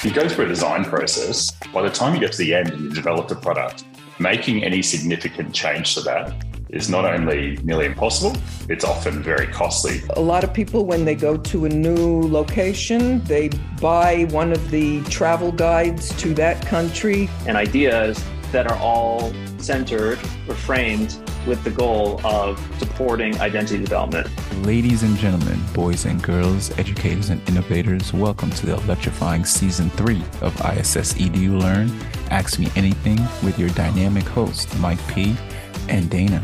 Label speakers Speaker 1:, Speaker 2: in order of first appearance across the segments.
Speaker 1: If you go through a design process, by the time you get to the end and you've developed a product, making any significant change to that is not only nearly impossible, it's often very costly.
Speaker 2: A lot of people, when they go to a new location, they buy one of the travel guides to that country.
Speaker 3: And ideas that are all centered or framed with the goal of supporting identity development.
Speaker 4: Ladies and gentlemen, boys and girls, educators and innovators, welcome to the electrifying season three of ISS EDU Learn. Ask Me Anything with your dynamic host, Mike P. and Dana.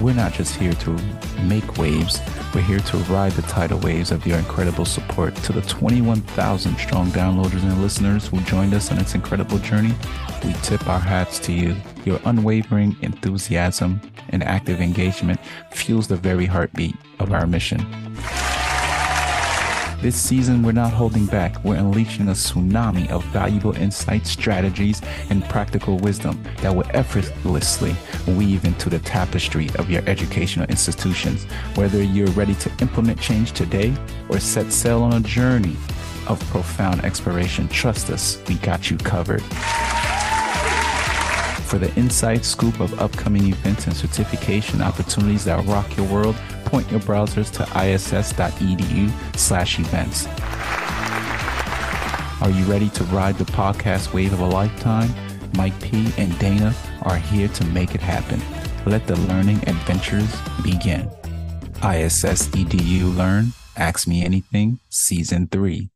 Speaker 4: We're not just here to make waves, we're here to ride the tidal waves of your incredible support. To the 21,000 strong downloaders and listeners who joined us on its incredible journey, we tip our hats to you. Your unwavering enthusiasm and active engagement fuels the very heartbeat of our mission. This season, we're not holding back. We're unleashing a tsunami of valuable insights, strategies, and practical wisdom that will effortlessly weave into the tapestry of your educational institutions. Whether you're ready to implement change today or set sail on a journey of profound exploration, trust us, we got you covered. For the inside scoop of upcoming events and certification opportunities that rock your world, point your browsers to iss.edu slash events. Are you ready to ride the podcast wave of a lifetime? Mike P and Dana are here to make it happen. Let the learning adventures begin. ISS EDU Learn, Ask Me Anything, Season 3.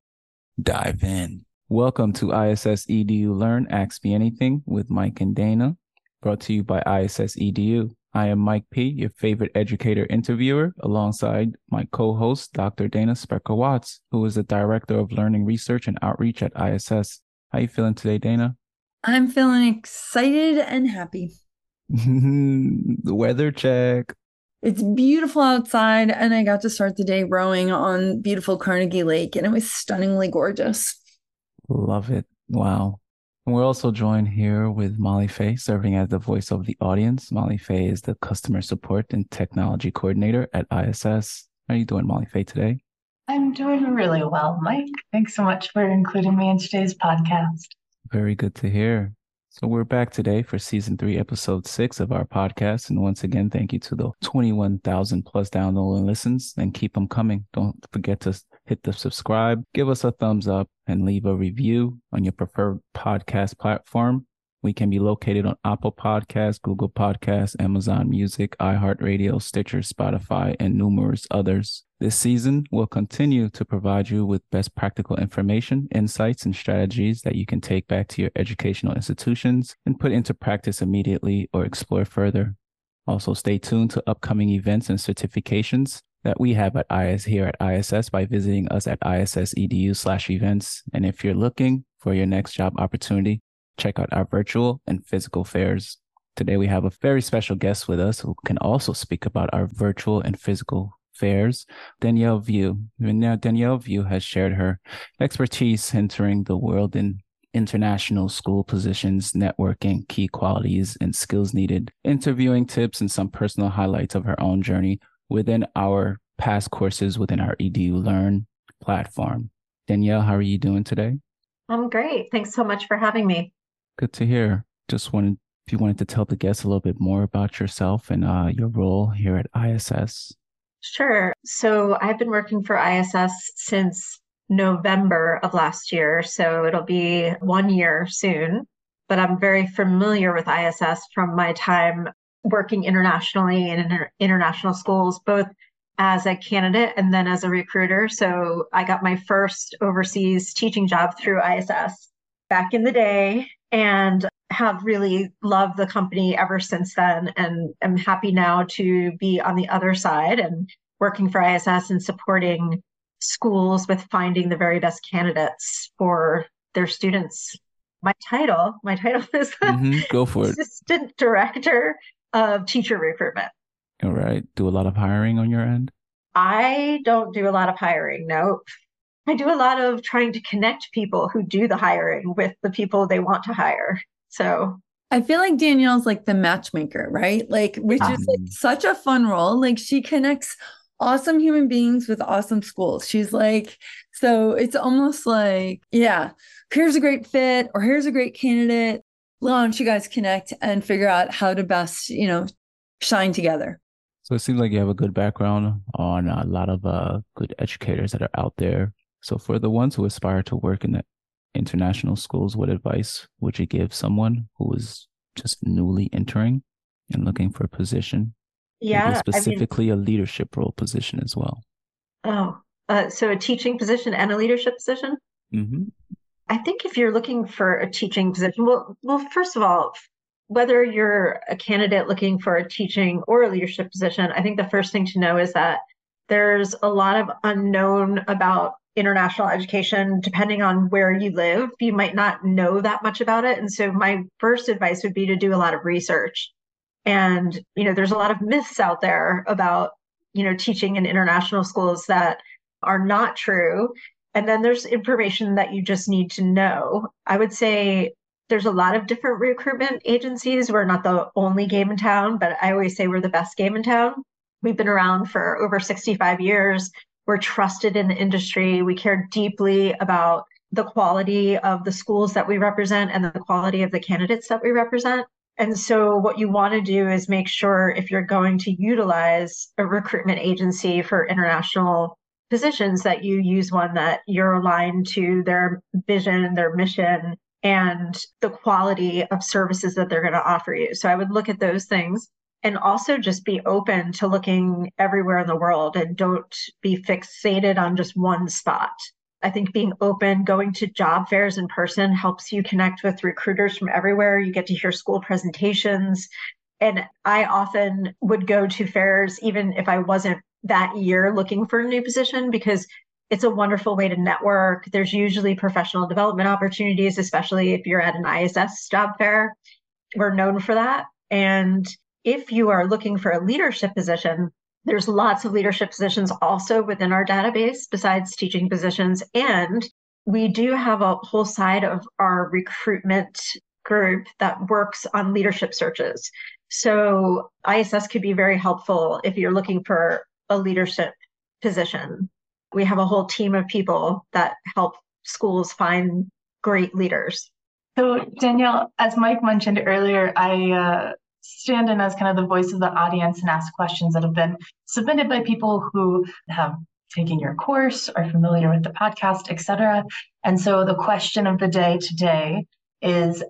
Speaker 4: Dive in. Welcome to ISS EDU Learn, Ask Me Anything with Mike and Dana, brought to you by ISS EDU. I am Mike P., your favorite educator interviewer, alongside my co-host, Dr. Dana Specker Watts, who is the Director of Learning Research and Outreach at ISS. How are you feeling today, Dana?
Speaker 5: I'm feeling excited and happy.
Speaker 4: the weather check.
Speaker 5: It's beautiful outside, and I got to start the day rowing on beautiful Carnegie Lake, and it was stunningly gorgeous.
Speaker 4: Love it. Wow. And we're also joined here with Molly Fay, serving as the voice of the audience. Molly Fay is the customer support and technology coordinator at ISS. How are you doing, Molly Fay, today?
Speaker 6: I'm doing really well, Mike. Thanks so much for including me in today's podcast.
Speaker 4: Very good to hear. So we're back today for season three, episode six of our podcast. And once again, thank you to the 21,000 plus download and listens and keep them coming. Don't forget to hit the subscribe, give us a thumbs up and leave a review on your preferred podcast platform. We can be located on Apple Podcasts, Google Podcasts, Amazon Music, iHeartRadio, Stitcher, Spotify, and numerous others. This season, we'll continue to provide you with best practical information, insights, and strategies that you can take back to your educational institutions and put into practice immediately or explore further. Also, stay tuned to upcoming events and certifications that we have at IS here at ISS by visiting us at ISS.edu slash events. And if you're looking for your next job opportunity, check out our virtual and physical fairs. Today, we have a very special guest with us who can also speak about our virtual and physical fairs, Danielle View. Now, Danielle View has shared her expertise entering the world in international school positions, networking, key qualities and skills needed, interviewing tips, and some personal highlights of her own journey within our past courses within our EDU Learn platform. Danielle, how are you doing today?
Speaker 6: I'm great. Thanks so much for having me.
Speaker 4: Good to hear. Just wanted, if you wanted to tell the guests a little bit more about yourself and uh, your role here at ISS.
Speaker 6: Sure. So I've been working for ISS since November of last year. So it'll be one year soon. But I'm very familiar with ISS from my time working internationally in inter- international schools, both as a candidate and then as a recruiter. So I got my first overseas teaching job through ISS back in the day and have really loved the company ever since then. And I'm happy now to be on the other side and working for ISS and supporting schools with finding the very best candidates for their students. My title, my title is
Speaker 4: mm-hmm. go for
Speaker 6: it. Assistant Director of Teacher Recruitment.
Speaker 4: All right. Do a lot of hiring on your end?
Speaker 6: I don't do a lot of hiring. No. I do a lot of trying to connect people who do the hiring with the people they want to hire. So
Speaker 5: I feel like Danielle's like the matchmaker, right? Like, which is like such a fun role. Like, she connects awesome human beings with awesome schools. She's like So it's almost like, yeah, here's a great fit or here's a great candidate. Why don't you guys connect and figure out how to best, you know, shine together?
Speaker 4: So it seems like you have a good background on a lot of uh, good educators that are out there. So for the ones who aspire to work in the international schools, what advice would you give someone who is just newly entering and looking for a position?
Speaker 6: Yeah, I mean,
Speaker 4: specifically a leadership role position as well.
Speaker 6: oh, uh, so a teaching position and a leadership position?
Speaker 4: hmm
Speaker 6: I think if you're looking for a teaching position, well, well, first of all, whether you're a candidate looking for a teaching or a leadership position, I think the first thing to know is that there's a lot of unknown about international education depending on where you live. You might not know that much about it. And so my first advice would be to do a lot of research. And, you know, there's a lot of myths out there about, you know, teaching in international schools that are not true. And then there's information that you just need to know. I would say there's a lot of different recruitment agencies. We're not the only game in town, but I always say we're the best game in town. We've been around for over 65 years. We're trusted in the industry. We care deeply about the quality of the schools that we represent and the quality of the candidates that we represent. And so, what you want to do is make sure if you're going to utilize a recruitment agency for international positions, that you use one that you're aligned to their vision, their mission, and the quality of services that they're going to offer you. So, I would look at those things and also just be open to looking everywhere in the world and don't be fixated on just one spot. I think being open, going to job fairs in person helps you connect with recruiters from everywhere. You get to hear school presentations. And I often would go to fairs, even if I wasn't that year looking for a new position, because it's a wonderful way to network. There's usually professional development opportunities, especially if you're at an ISS job fair. We're known for that. And if you are looking for a leadership position, there's lots of leadership positions also within our database besides teaching positions. And we do have a whole side of our recruitment group that works on leadership searches. So ISS could be very helpful if you're looking for a leadership position. We have a whole team of people that help schools find great leaders.
Speaker 7: So, Danielle, as Mike mentioned earlier, I uh, stand in as kind of the voice of the audience and ask questions that have been submitted by people who have taken your course, are familiar with the podcast, etc. And so the question of the day today is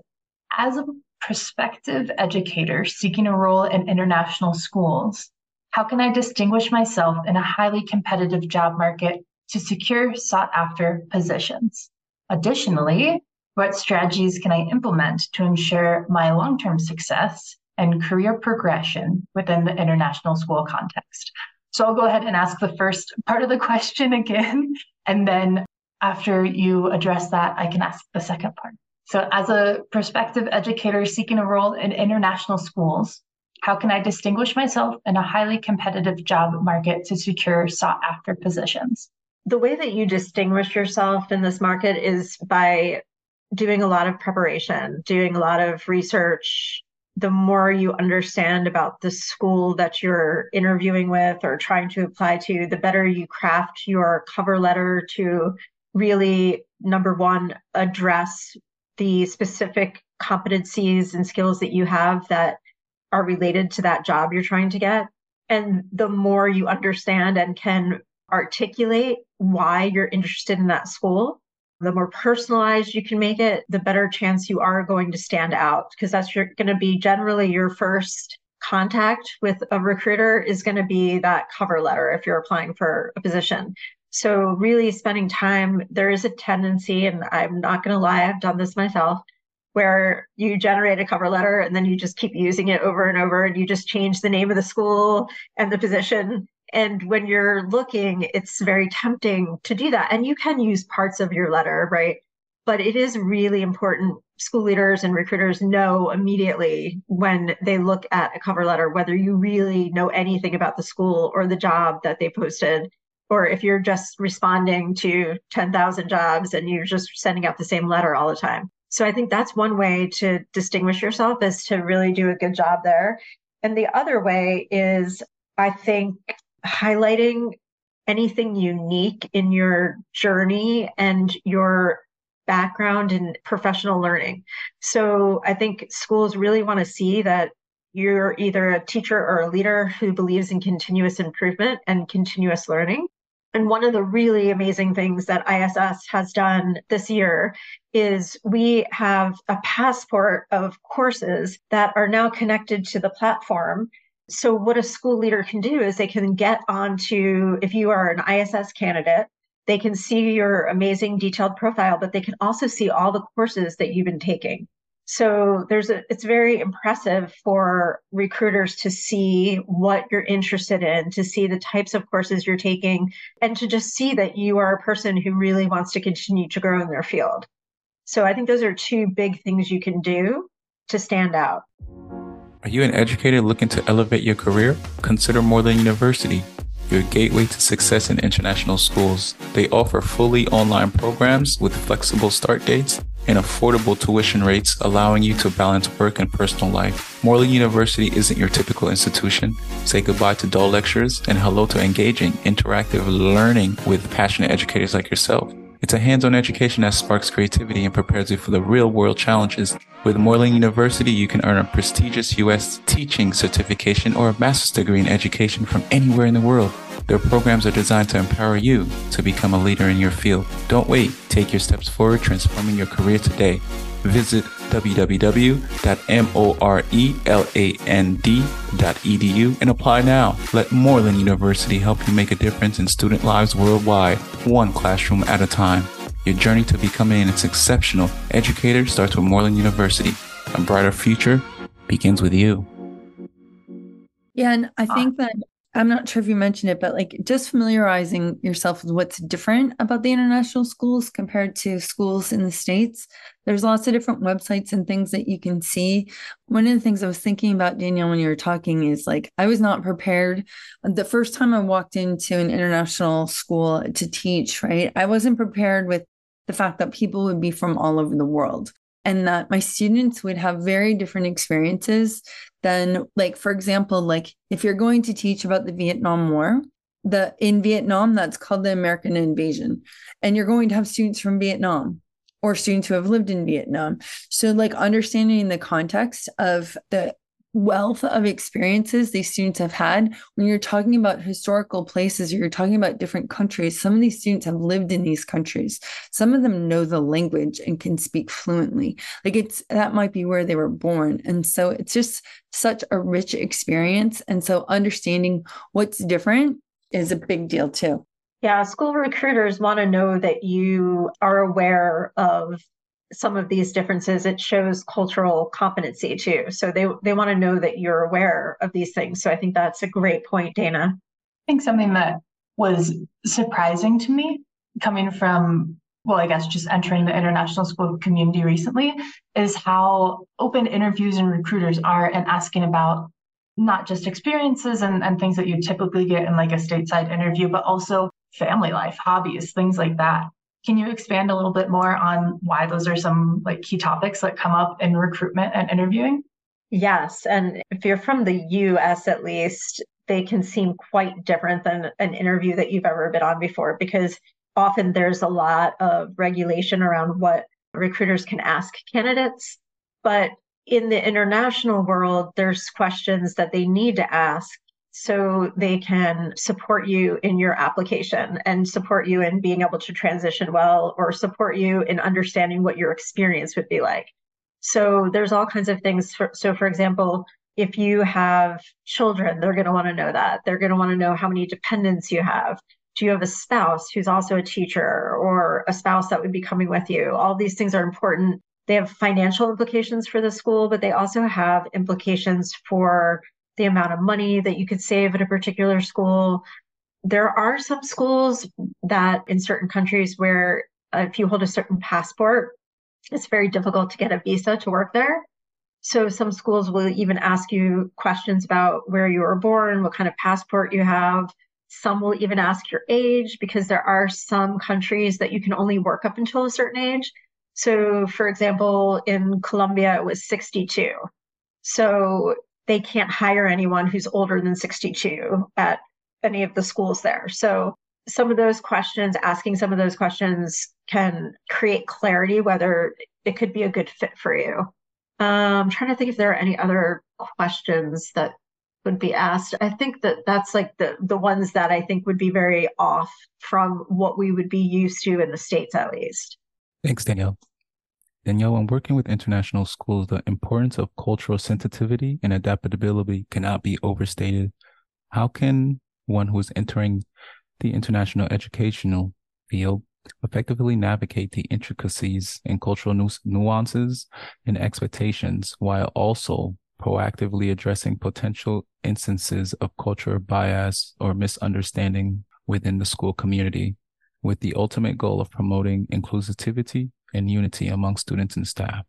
Speaker 7: as a prospective educator seeking a role in international schools, how can I distinguish myself in a highly competitive job market to secure sought after positions? Additionally, what strategies can I implement to ensure my long term success and career progression within the international school context. So I'll go ahead and ask the first part of the question again. And then after you address that, I can ask the second part. So, as a prospective educator seeking a role in international schools, how can I distinguish myself in a highly competitive job market to secure sought after positions?
Speaker 6: The way that you distinguish yourself in this market is by doing a lot of preparation, doing a lot of research, the more you understand about the school that you're interviewing with or trying to apply to, the better you craft your cover letter to really, number one, address the specific competencies and skills that you have that are related to that job you're trying to get. And the more you understand and can articulate why you're interested in that school, the more personalized you can make it, the better chance you are going to stand out because that's going to be generally your first contact with a recruiter is going to be that cover letter if you're applying for a position. So really spending time, there is a tendency, and I'm not going to lie, I've done this myself, where you generate a cover letter and then you just keep using it over and over and you just change the name of the school and the position and when you're looking, it's very tempting to do that. And you can use parts of your letter, right? But it is really important. School leaders and recruiters know immediately when they look at a cover letter whether you really know anything about the school or the job that they posted, or if you're just responding to 10,000 jobs and you're just sending out the same letter all the time. So I think that's one way to distinguish yourself is to really do a good job there. And the other way is I think highlighting anything unique in your journey and your background in professional learning. So I think schools really want to see that you're either a teacher or a leader who believes in continuous improvement and continuous learning. And one of the really amazing things that ISS has done this year is we have a passport of courses that are now connected to the platform. So, what a school leader can do is they can get onto, if you are an ISS candidate, they can see your amazing detailed profile, but they can also see all the courses that you've been taking. So there's a, it's very impressive for recruiters to see what you're interested in, to see the types of courses you're taking, and to just see that you are a person who really wants to continue to grow in their field. So I think those are two big things you can do to stand out.
Speaker 4: Are you an educator looking to elevate your career? Consider Moreland University your gateway to success in international schools. They offer fully online programs with flexible start dates and affordable tuition rates, allowing you to balance work and personal life. Moreland University isn't your typical institution. Say goodbye to dull lectures and hello to engaging, interactive learning with passionate educators like yourself. It's a hands-on education that sparks creativity and prepares you for the real-world challenges. With Moreland University, you can earn a prestigious U.S. teaching certification or a master's degree in education from anywhere in the world. Their programs are designed to empower you to become a leader in your field. Don't wait. Take your steps forward, transforming your career today. Visit www.moreland.edu and apply now. Let Moreland University help you make a difference in student lives worldwide, one classroom at a time. Your journey to becoming an exceptional educator starts with Moreland University. A brighter future begins with you.
Speaker 5: Yeah, and I think that I'm not sure if you mentioned it, but like just familiarizing yourself with what's different about the international schools compared to schools in the States. There's lots of different websites and things that you can see. One of the things I was thinking about, Danielle, when you were talking is like, I was not prepared. The first time I walked into an international school to teach, right, I wasn't prepared with the fact that people would be from all over the world and that my students would have very different experiences than like for example like if you're going to teach about the Vietnam War the in Vietnam that's called the American invasion and you're going to have students from Vietnam or students who have lived in Vietnam. So like understanding the context of the wealth of experiences these students have had. When you're talking about historical places you're talking about different countries. Some of these students have lived in these countries. Some of them know the language and can speak fluently. Like it's that might be where they were born. And so it's just such a rich experience. And so understanding what's different is a big deal too.
Speaker 6: Yeah school recruiters want to know that you are aware of some of these differences it shows cultural competency too. So they they want to know that you're aware of these things. So i think that's a great point dana.
Speaker 7: I think something that was surprising to me coming from well i guess just entering the international school community recently is how open interviews and recruiters are and asking about not just experiences and, and things that you typically get in like a stateside interview but also family life hobbies things like that can you expand a little bit more on why those are some like key topics that come up in recruitment and interviewing?
Speaker 6: Yes. And if you're from the US at least, they can seem quite different than an interview that you've ever been on before because often there's a lot of regulation around what recruiters can ask candidates. But in the international world, there's questions that they need to ask so they can support you in your application and support you in being able to transition well or support you in understanding what your experience would be like. So there's all kinds of things. So, for example, if you have children, they're going to want to know that. They're going to want to know how many dependents you have. Do you have a spouse who's also a teacher or a spouse that would be coming with you? All these things are important. They have financial implications for the school, but they also have implications for the amount of money that you could save at a particular school. There are some schools that in certain countries where if you hold a certain passport, it's very difficult to get a visa to work there. So some schools will even ask you questions about where you were born, what kind of passport you have. Some will even ask your age because there are some countries that you can only work up until a certain age. So, for example, in Colombia, it was 62. So they can't hire anyone who's older than 62 at any of the schools there. So some of those questions, asking some of those questions can create clarity whether it could be a good fit for you. Um, I'm trying to think if there are any other questions that would be asked. I think that that's like the the ones that I think would be very off from what we would be used to in the states, at least.
Speaker 4: Thanks, Danielle. Danielle, when working with international schools, the importance of cultural sensitivity and adaptability cannot be overstated. How can one who is entering the international educational field effectively navigate the intricacies and cultural nu- nuances and expectations while also proactively addressing potential instances of cultural bias or misunderstanding within the school community with the ultimate goal of promoting inclusivity and unity among students and staff.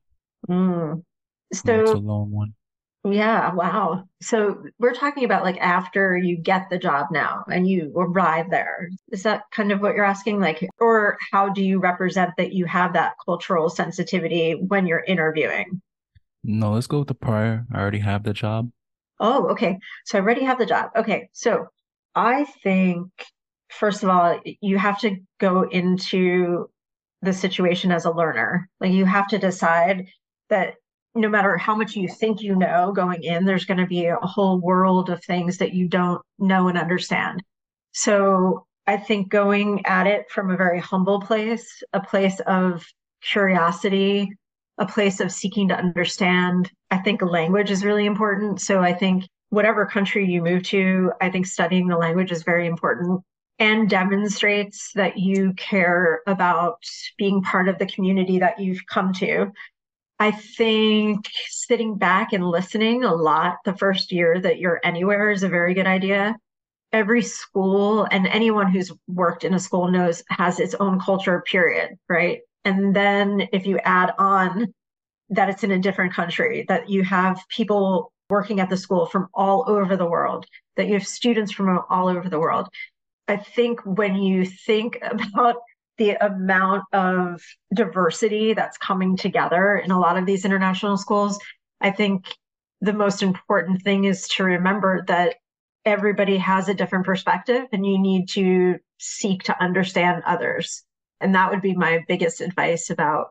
Speaker 6: Mm. So
Speaker 4: a long one.
Speaker 6: Yeah, wow. So we're talking about like after you get the job now and you arrive there. Is that kind of what you're asking? Like, or how do you represent that you have that cultural sensitivity when you're interviewing?
Speaker 4: No, let's go with the prior. I already have the job.
Speaker 6: Oh, okay. So I already have the job. Okay. So I think, first of all, you have to go into the situation as a learner. Like you have to decide that no matter how much you think you know going in, there's going to be a whole world of things that you don't know and understand. So I think going at it from a very humble place, a place of curiosity, a place of seeking to understand. I think language is really important. So I think whatever country you move to, I think studying the language is very important and demonstrates that you care about being part of the community that you've come to. I think sitting back and listening a lot the first year that you're anywhere is a very good idea. Every school and anyone who's worked in a school knows has its own culture, period, right? And then if you add on that it's in a different country, that you have people working at the school from all over the world, that you have students from all over the world. I think when you think about the amount of diversity that's coming together in a lot of these international schools, I think the most important thing is to remember that everybody has a different perspective and you need to seek to understand others. And that would be my biggest advice about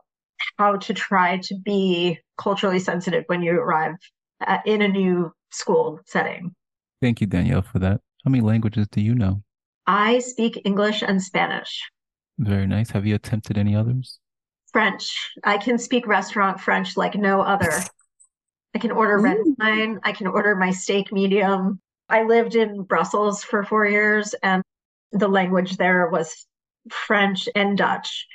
Speaker 6: how to try to be culturally sensitive when you arrive at, in a new school setting.
Speaker 4: Thank you, Danielle, for that. How many languages do you know?
Speaker 6: I speak English and Spanish.
Speaker 4: Very nice. Have you attempted any others?
Speaker 6: French. I can speak restaurant French like no other. I can order red
Speaker 5: Ooh.
Speaker 6: wine. I can order my steak medium. I lived in Brussels for four years, and the language there was French and Dutch.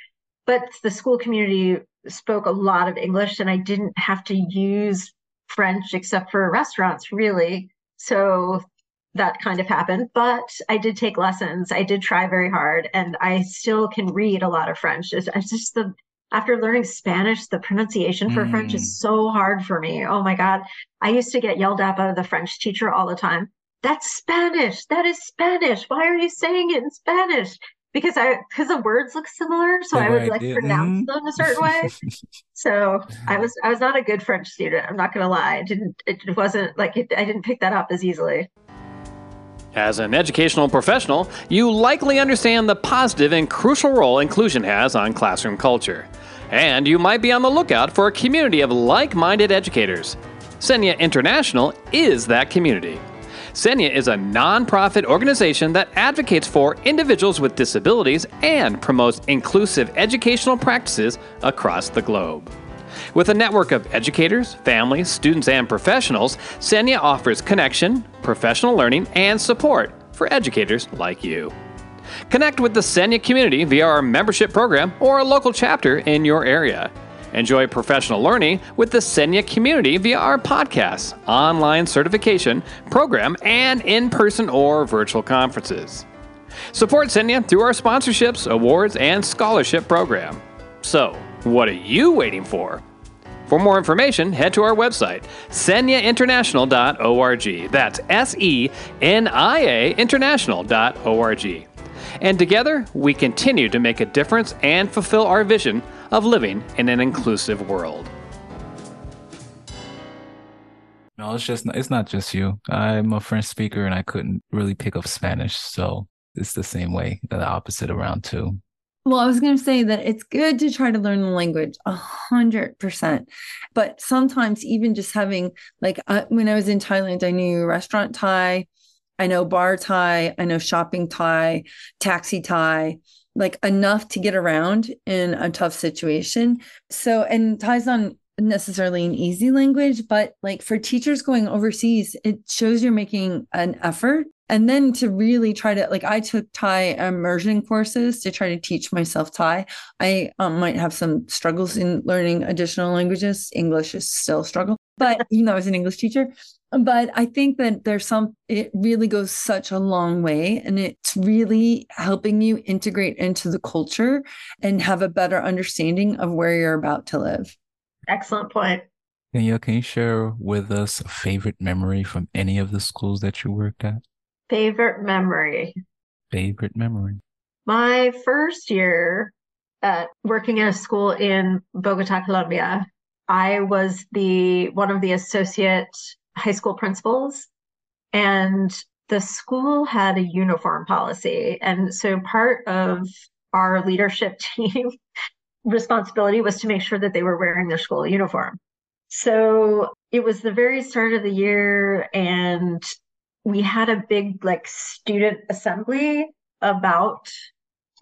Speaker 6: But the school community spoke a lot of English, and I didn't have to use French except for restaurants, really. So that kind of happened. But I did take lessons. I did try very hard, and I still can read a lot of French. It's, it's just the after learning Spanish, the pronunciation for French
Speaker 4: Mm.
Speaker 6: is so hard for me. Oh my God. I used to get yelled at by the French teacher all the time. That's Spanish. That is Spanish. Why are you saying it in Spanish? Because I because the words look similar, so I would like
Speaker 4: yeah,
Speaker 6: pronounce
Speaker 4: mhm.
Speaker 6: them a certain way. So I was I was not a good French student. I'm not gonna lie. I didn't it wasn't like it, I didn't pick that up as easily.
Speaker 8: As an educational professional, you likely understand the positive and crucial role inclusion has on classroom culture. And you might be on the lookout for a community of like minded educators. SENIA International is that community. SENIA is a nonprofit organization that advocates for individuals with disabilities and promotes inclusive educational practices across the globe. With a network of educators, families, students, and professionals, SENIA offers connection, professional learning, and support for educators like you. Connect with the SENIA community via our membership program or a local chapter in your area. Enjoy professional learning with the SENIA community via our podcasts, online certification program, and in person or virtual conferences. Support SENIA through our sponsorships, awards, and scholarship program. So, what are you waiting for? For more information, head to our website, seniainternational.org. That's S E N I A international.org. And together, we continue to make a difference and fulfill our vision of living in an inclusive world.
Speaker 4: No, it's just it's not just you. I'm a French speaker and I couldn't really pick up Spanish, so it's the same way, the opposite around too.
Speaker 5: Well, I was going to say that it's good to try to learn the language a hundred percent, but sometimes even just having like uh, when I was in Thailand, I knew restaurant Thai, I know bar Thai, I know shopping Thai, taxi Thai, like enough to get around in a tough situation. So, and Thai's not necessarily an easy language, but like for teachers going overseas, it shows you're making an effort and then to really try to like i took thai immersion courses to try to teach myself thai. I um, might have some struggles in learning additional languages. English is still a struggle but you know i was an english teacher but i think that there's some it really goes such a long way and it's really helping you integrate into the culture and have a better understanding of where you're about to live.
Speaker 6: Excellent point.
Speaker 4: Danielle, can you share with us a favorite memory from any of the schools that you worked at?
Speaker 6: Favorite memory.
Speaker 4: Favorite memory.
Speaker 6: My first year at working in a school in Bogota, Colombia, I was the one of the associate high school principals and the school had a uniform policy and so part of our leadership team responsibility was to make sure that they were wearing their school uniform. So it was the very start of the year and we had a big like student assembly about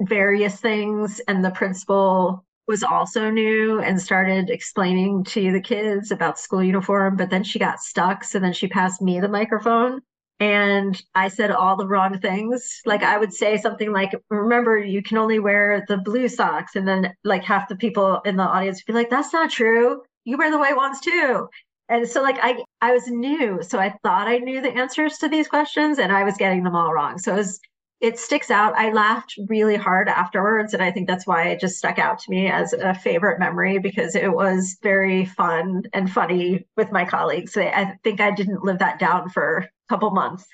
Speaker 6: various things and the principal was also new and started explaining to the kids about school uniform but then she got stuck so then she passed me the microphone and i said all the wrong things. Like i would say something like remember you can only wear the blue socks and then like half the people in the audience would be like that's not true. You wear the white ones too and so like i i was new so i thought i knew the answers to these questions and i was getting them all wrong. So it, was, it sticks out. I laughed really hard afterwards and i think that's why it just stuck out to me as a favorite memory because it was very fun and funny with my colleagues. I think i didn't live that down for a couple months.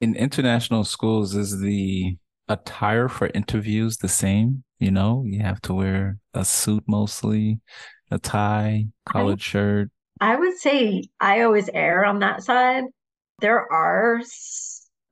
Speaker 4: In international schools is the attire for interviews the same? You know you have to wear a suit mostly a tie collared shirt
Speaker 6: I would say I always err on that side. There are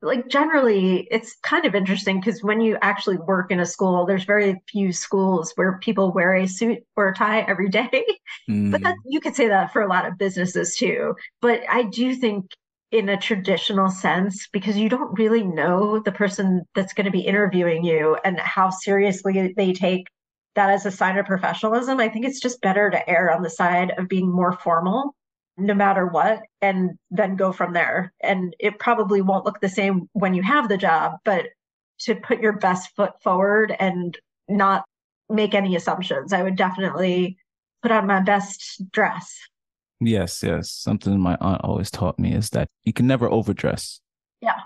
Speaker 6: like generally it's kind of interesting because when you actually work in a school there's very few schools where people wear a suit or a tie every day mm. but that, you could say that for a lot of businesses too but i do think in a traditional sense because you don't really know the person that's going to be interviewing you and how seriously they take that as a sign of professionalism. I think it's just better to err on the side of being more formal no matter what and then go from there. And it probably won't look the same when you have the job, but to put your best foot forward and not make any assumptions. I would definitely put on my best dress.
Speaker 4: Yes, yes. Something my aunt always taught me is that you can never overdress.
Speaker 6: Yeah.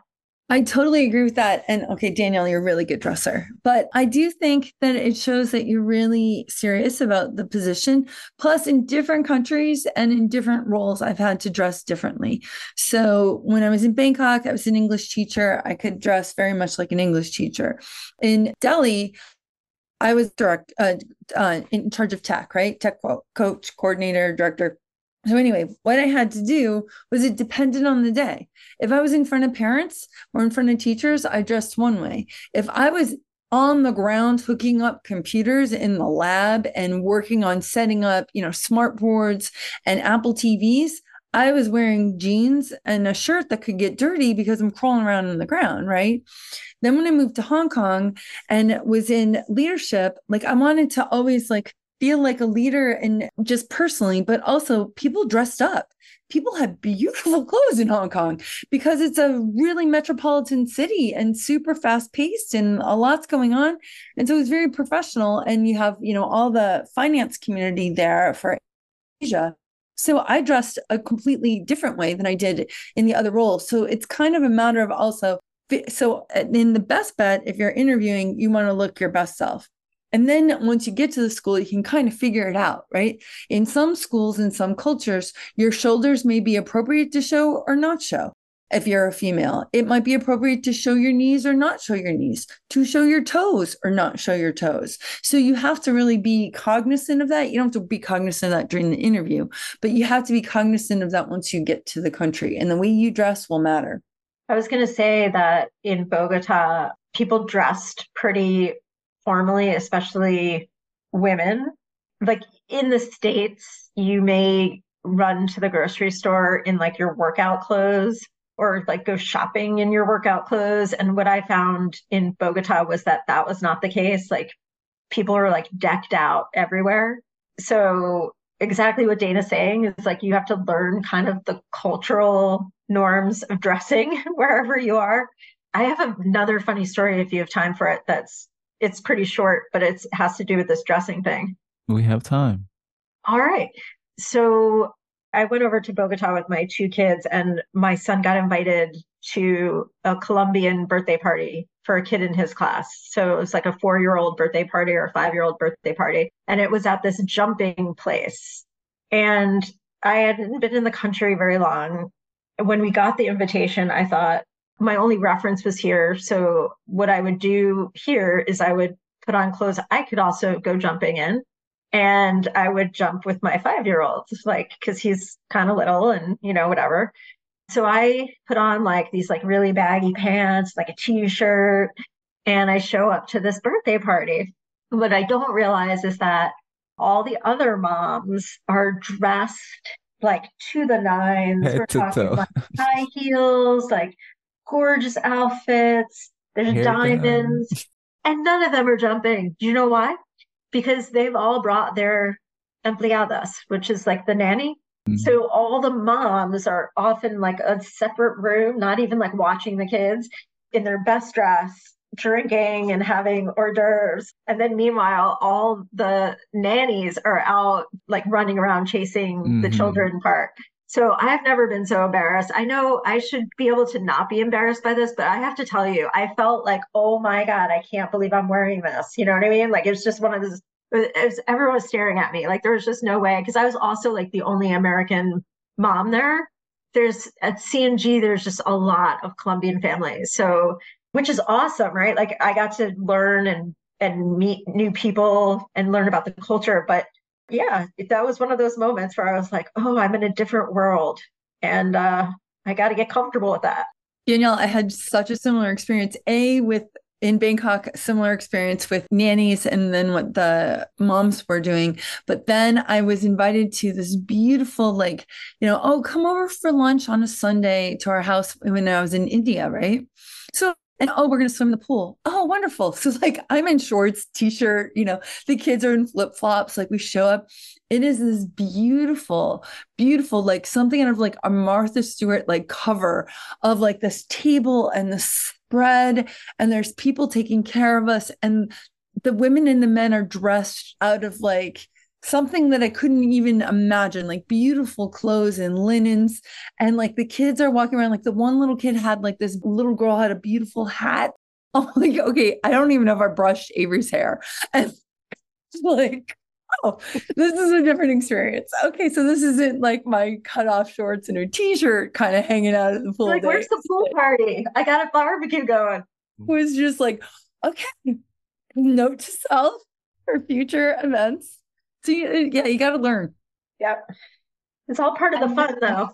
Speaker 5: I totally agree with that. And okay, Danielle, you're a really good dresser. But I do think that it shows that you're really serious about the position. Plus, in different countries and in different roles, I've had to dress differently. So when I was in Bangkok, I was an English teacher. I could dress very much like an English teacher. In Delhi, I was direct uh, uh, in charge of tech, right? Tech coach, coordinator, director, so anyway, what I had to do was it depended on the day. If I was in front of parents or in front of teachers, I dressed one way. If I was on the ground hooking up computers in the lab and working on setting up, you know, smart boards and Apple TVs, I was wearing jeans and a shirt that could get dirty because I'm crawling around on the ground, right? Then when I moved to Hong Kong and was in leadership, like I wanted to always like feel like a leader and just personally, but also people dressed up. People had beautiful clothes in Hong Kong because it's a really metropolitan city and super fast paced and a lot's going on. And so it's very professional. And you have, you know, all the finance community there for Asia. So I dressed a completely different way than I did in the other role. So it's kind of a matter of also so uh, in the best bet if you're interviewing you want to look your best self and then once you get to the school, you can kind of figure it out, right? In some schools, in some cultures, your shoulders may be appropriate to show or not show. If you're a female, it might be appropriate to show your knees or not show your knees, to show your toes or not show your toes. So you have to really be cognizant of that. You don't have to be cognizant of that during the interview, but you have to be cognizant of that once you get to the country. And the way you dress will matter.
Speaker 6: I was going to say that in Bogota, people dressed pretty formally, especially women. Like in the States, you may run to the grocery store in like your workout clothes or like go shopping in your workout clothes. And what I found in Bogota was that that was not the case. Like people are like decked out everywhere. So exactly what Dana's saying is like you have to learn kind of the cultural norms of dressing wherever you are. I have another funny story if you have time for it. That's it's pretty short, but it has to do with this dressing thing.
Speaker 4: We have time.
Speaker 6: All right. So I went over to Bogota with my two kids, and my son got invited to a Colombian birthday party for a kid in his class. So it was like a four year old birthday party or a five year old birthday party. And it was at this jumping place. And I hadn't been in the country very long. When we got the invitation, I thought my only reference was here. So what I would do here is I would put on clothes I could also go jumping in. And I would jump with my five year old, like, cause he's kind of little and, you know, whatever. So I put on like these like really baggy pants, like a t-shirt, and I show up to this birthday party. What I don't realize is that all the other moms are dressed like to the nines.
Speaker 4: Head
Speaker 6: We're talking
Speaker 4: toe.
Speaker 6: like high heels, like gorgeous outfits. There's
Speaker 4: Hair
Speaker 6: diamonds, and none of them are jumping. Do you know why? Because they've all brought their empleadas, which is like the nanny.
Speaker 4: Mhm.
Speaker 6: So all the moms are often like a separate room, not even like watching the kids in their best dress, drinking and having hors d'oeuvres. And then meanwhile, all the nannies are out like running around chasing the
Speaker 4: Mhm.
Speaker 6: children part. So I've never been so embarrassed. I know I should be able to not be embarrassed by this, but I have to tell you, I felt like, oh my God, I can't believe I'm wearing this. You know what I mean? Like it's just one of those it was, everyone was staring at me. Like there was just no way. Because I was also like the only American mom there. There's at CNG, there's just a lot of Colombian families. So which is awesome, right? Like I got to learn and and meet new people and learn about the culture. But yeah, that was one of those moments where I was like, oh, I'm in a different world. And uh I got to get comfortable with that.
Speaker 5: Danielle, I had such a similar experience. A with in Bangkok, similar experience with nannies and then what the moms were doing. But then I was invited to this beautiful, like, you know, oh, come over for lunch on a Sunday to our house when I was in India, right? So and oh, we're going to swim in the pool. Oh, wonderful. So, like, I'm in shorts, t shirt, you know, the kids are in flip flops. Like, we show up. It is this beautiful, beautiful, like something out of like a Martha Stewart like cover of like this table and the spread. And there's people taking care of us. And the women and the men are dressed out of like, something that I couldn't even imagine, like beautiful clothes and linens. And like the kids are walking around, like the one little kid had like this little girl had a beautiful hat. I'm like, okay, I don't even know if I brushed Avery's hair. And like, oh, this is a different experience. Okay, so this isn't like my cut off shorts and a t-shirt kind of hanging out at the pool.
Speaker 6: Like,
Speaker 5: day.
Speaker 6: where's the pool party? I got a barbecue going. Mm.
Speaker 5: It was just like, okay, note to self for future events. So you, uh, yeah, you got to learn.
Speaker 6: Yep. It's all part of the um, fun though.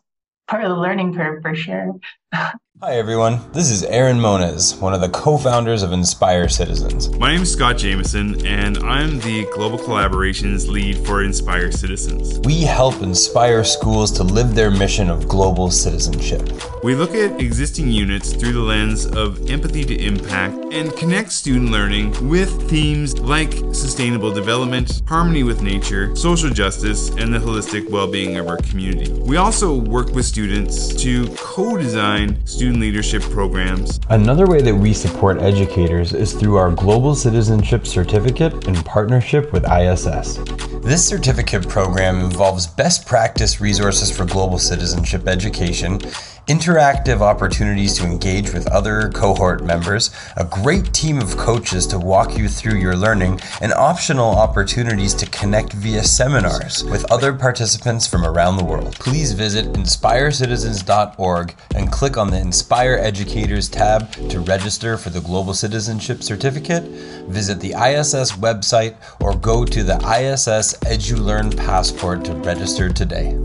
Speaker 7: Part of the learning curve for sure.
Speaker 9: Hi, everyone. This is Aaron Moniz, one of the co founders of Inspire Citizens.
Speaker 10: My name is Scott Jameson, and I'm the Global Collaborations Lead for Inspire Citizens.
Speaker 9: We help inspire schools to live their mission of global citizenship.
Speaker 10: We look at existing units through the lens of empathy to impact and connect student learning with themes like sustainable development, harmony with nature, social justice, and the holistic well being of our community. We also work with students to co design student leadership programs.
Speaker 9: Another way that we support educators is through our Global Citizenship Certificate in partnership with ISS. This certificate program involves best practice resources for global citizenship education, interactive opportunities to engage with other cohort members, a great team of coaches to walk you through your learning, and optional opportunities to connect via seminars with other participants from around the world. Please visit inspirecitizens.org and click on the Inspire Educators tab to register for the Global Citizenship Certificate, visit the ISS website, or go to the ISS EduLearn Passport to register today.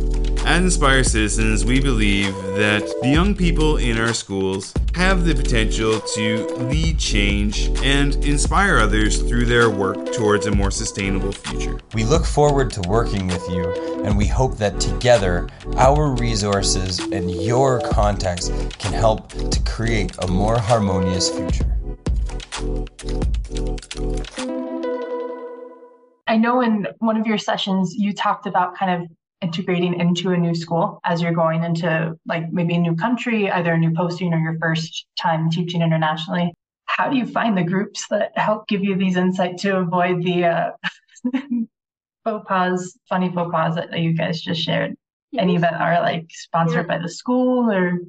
Speaker 10: At Inspire Citizens, we believe that the young people in our schools have the potential to lead change and inspire others through their work towards a more sustainable future.
Speaker 9: We look forward to working with you, and we hope that together, our resources and your contacts can help to create a more harmonious future.
Speaker 7: I know in one of your sessions you talked about kind of integrating into a new school as you're going into like maybe a new country, either a new posting or your first time teaching internationally. How do you find the groups that help give you these insights to avoid the uh, faux pas, funny faux pas that you guys just shared? Any that are like sponsored yeah. by the school or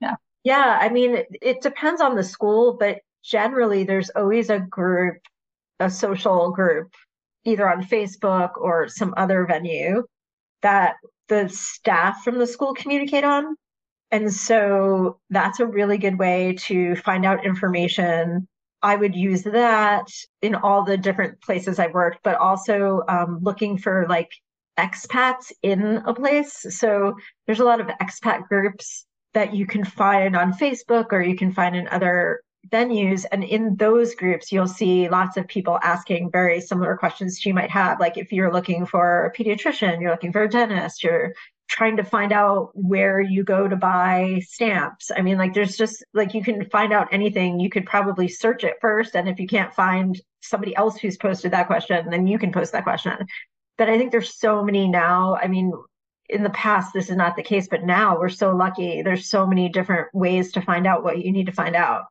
Speaker 7: yeah?
Speaker 6: Yeah, I mean, it depends on the school, but generally there's always a group, a social group, either on Facebook or some other venue that the staff from the school communicate on. And so that's a really good way to find out information. I would use that in all the different places I've worked, but also um, looking for like expats in a place. So there's a lot of expat groups that you can find on Facebook or you can find in other venues and in those groups you'll see lots of people asking very similar questions you might have. Like if you're looking for a pediatrician you're looking for a dentist you're trying to find out where you go to buy stamps. I mean like there's just like you can find out anything. You could probably search it first and if you can't find somebody else who's posted that question then you can post that question. But i think there's so many now. I mean in the past this is not the case but now we're so lucky. There's so many different ways to find out what you need to find out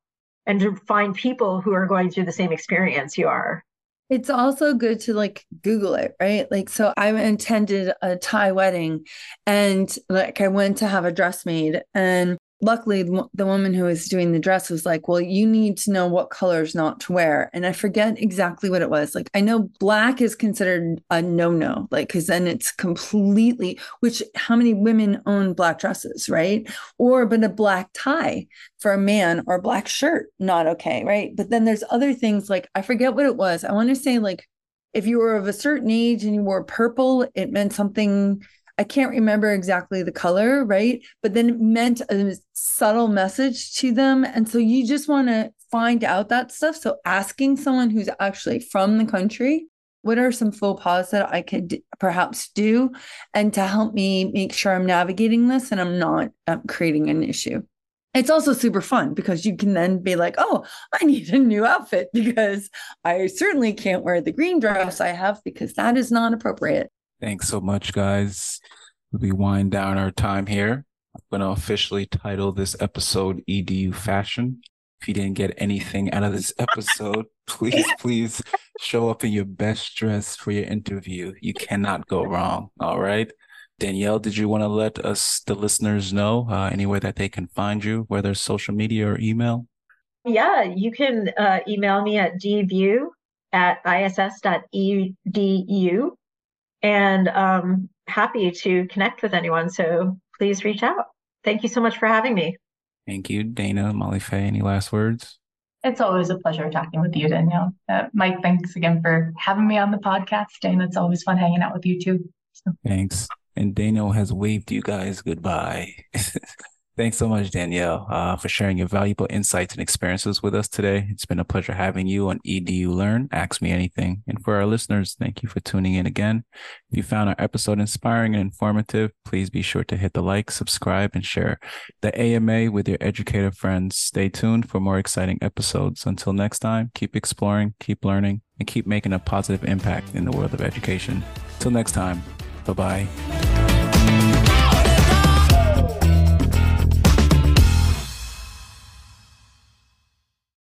Speaker 6: and to find people who are going through the same experience you are.
Speaker 5: It's also good to like Google it, right? Like, so I attended a Thai wedding and like I went to have a dress made and luckily the woman who was doing the dress was like well you need to know what colors not to wear. And i forget exactly what it was. Like i know black is considered a no-no like because then it's completely which how many women own black dresses right? Or but a black tie for a man or a black shirt not okay right? But then there's other things like i forget what it was. I want to say like if you were of a certain age and you wore purple it meant something I can't remember exactly the color, right? But then it meant a subtle message to them. And so you just want to find out that stuff. So asking someone who's actually from the country, what are some faux pas that I could perhaps do and to help me make sure I'm navigating this and I'm not um, creating an issue? It's also super fun because you can then be like, oh, I need a new outfit because I certainly can't wear the green dress I have because that is not appropriate.
Speaker 4: Thanks so much, guys. We wind down our time here. I'm going to officially title this episode EDU Fashion. If you didn't get anything out of this episode, please, please show up in your best dress for your interview. You cannot go wrong. All right. Danielle, did you want to let us, the listeners, know uh, anywhere that they can find you, whether social media or email?
Speaker 6: Yeah, you can uh, email me at dview at iss.edu and um, happy to connect with anyone. So please reach out. Thank you so much for having me.
Speaker 4: Thank you, Dana, Molly Faye. Any last words?
Speaker 7: It's always a pleasure talking with you, Danielle. Uh, Mike, thanks again for having me on the podcast. Dana, it's always fun hanging out with you too.
Speaker 4: So. Thanks. And Dana has waved you guys goodbye. Thanks so much, Danielle, uh, for sharing your valuable insights and experiences with us today. It's been a pleasure having you on EDU Learn, Ask Me Anything. And for our listeners, thank you for tuning in again. If you found our episode inspiring and informative, please be sure to hit the like, subscribe, and share the AMA with your educator friends. Stay tuned for more exciting episodes. Until next time, keep exploring, keep learning, and keep making a positive impact in the world of education. Till next time, bye bye.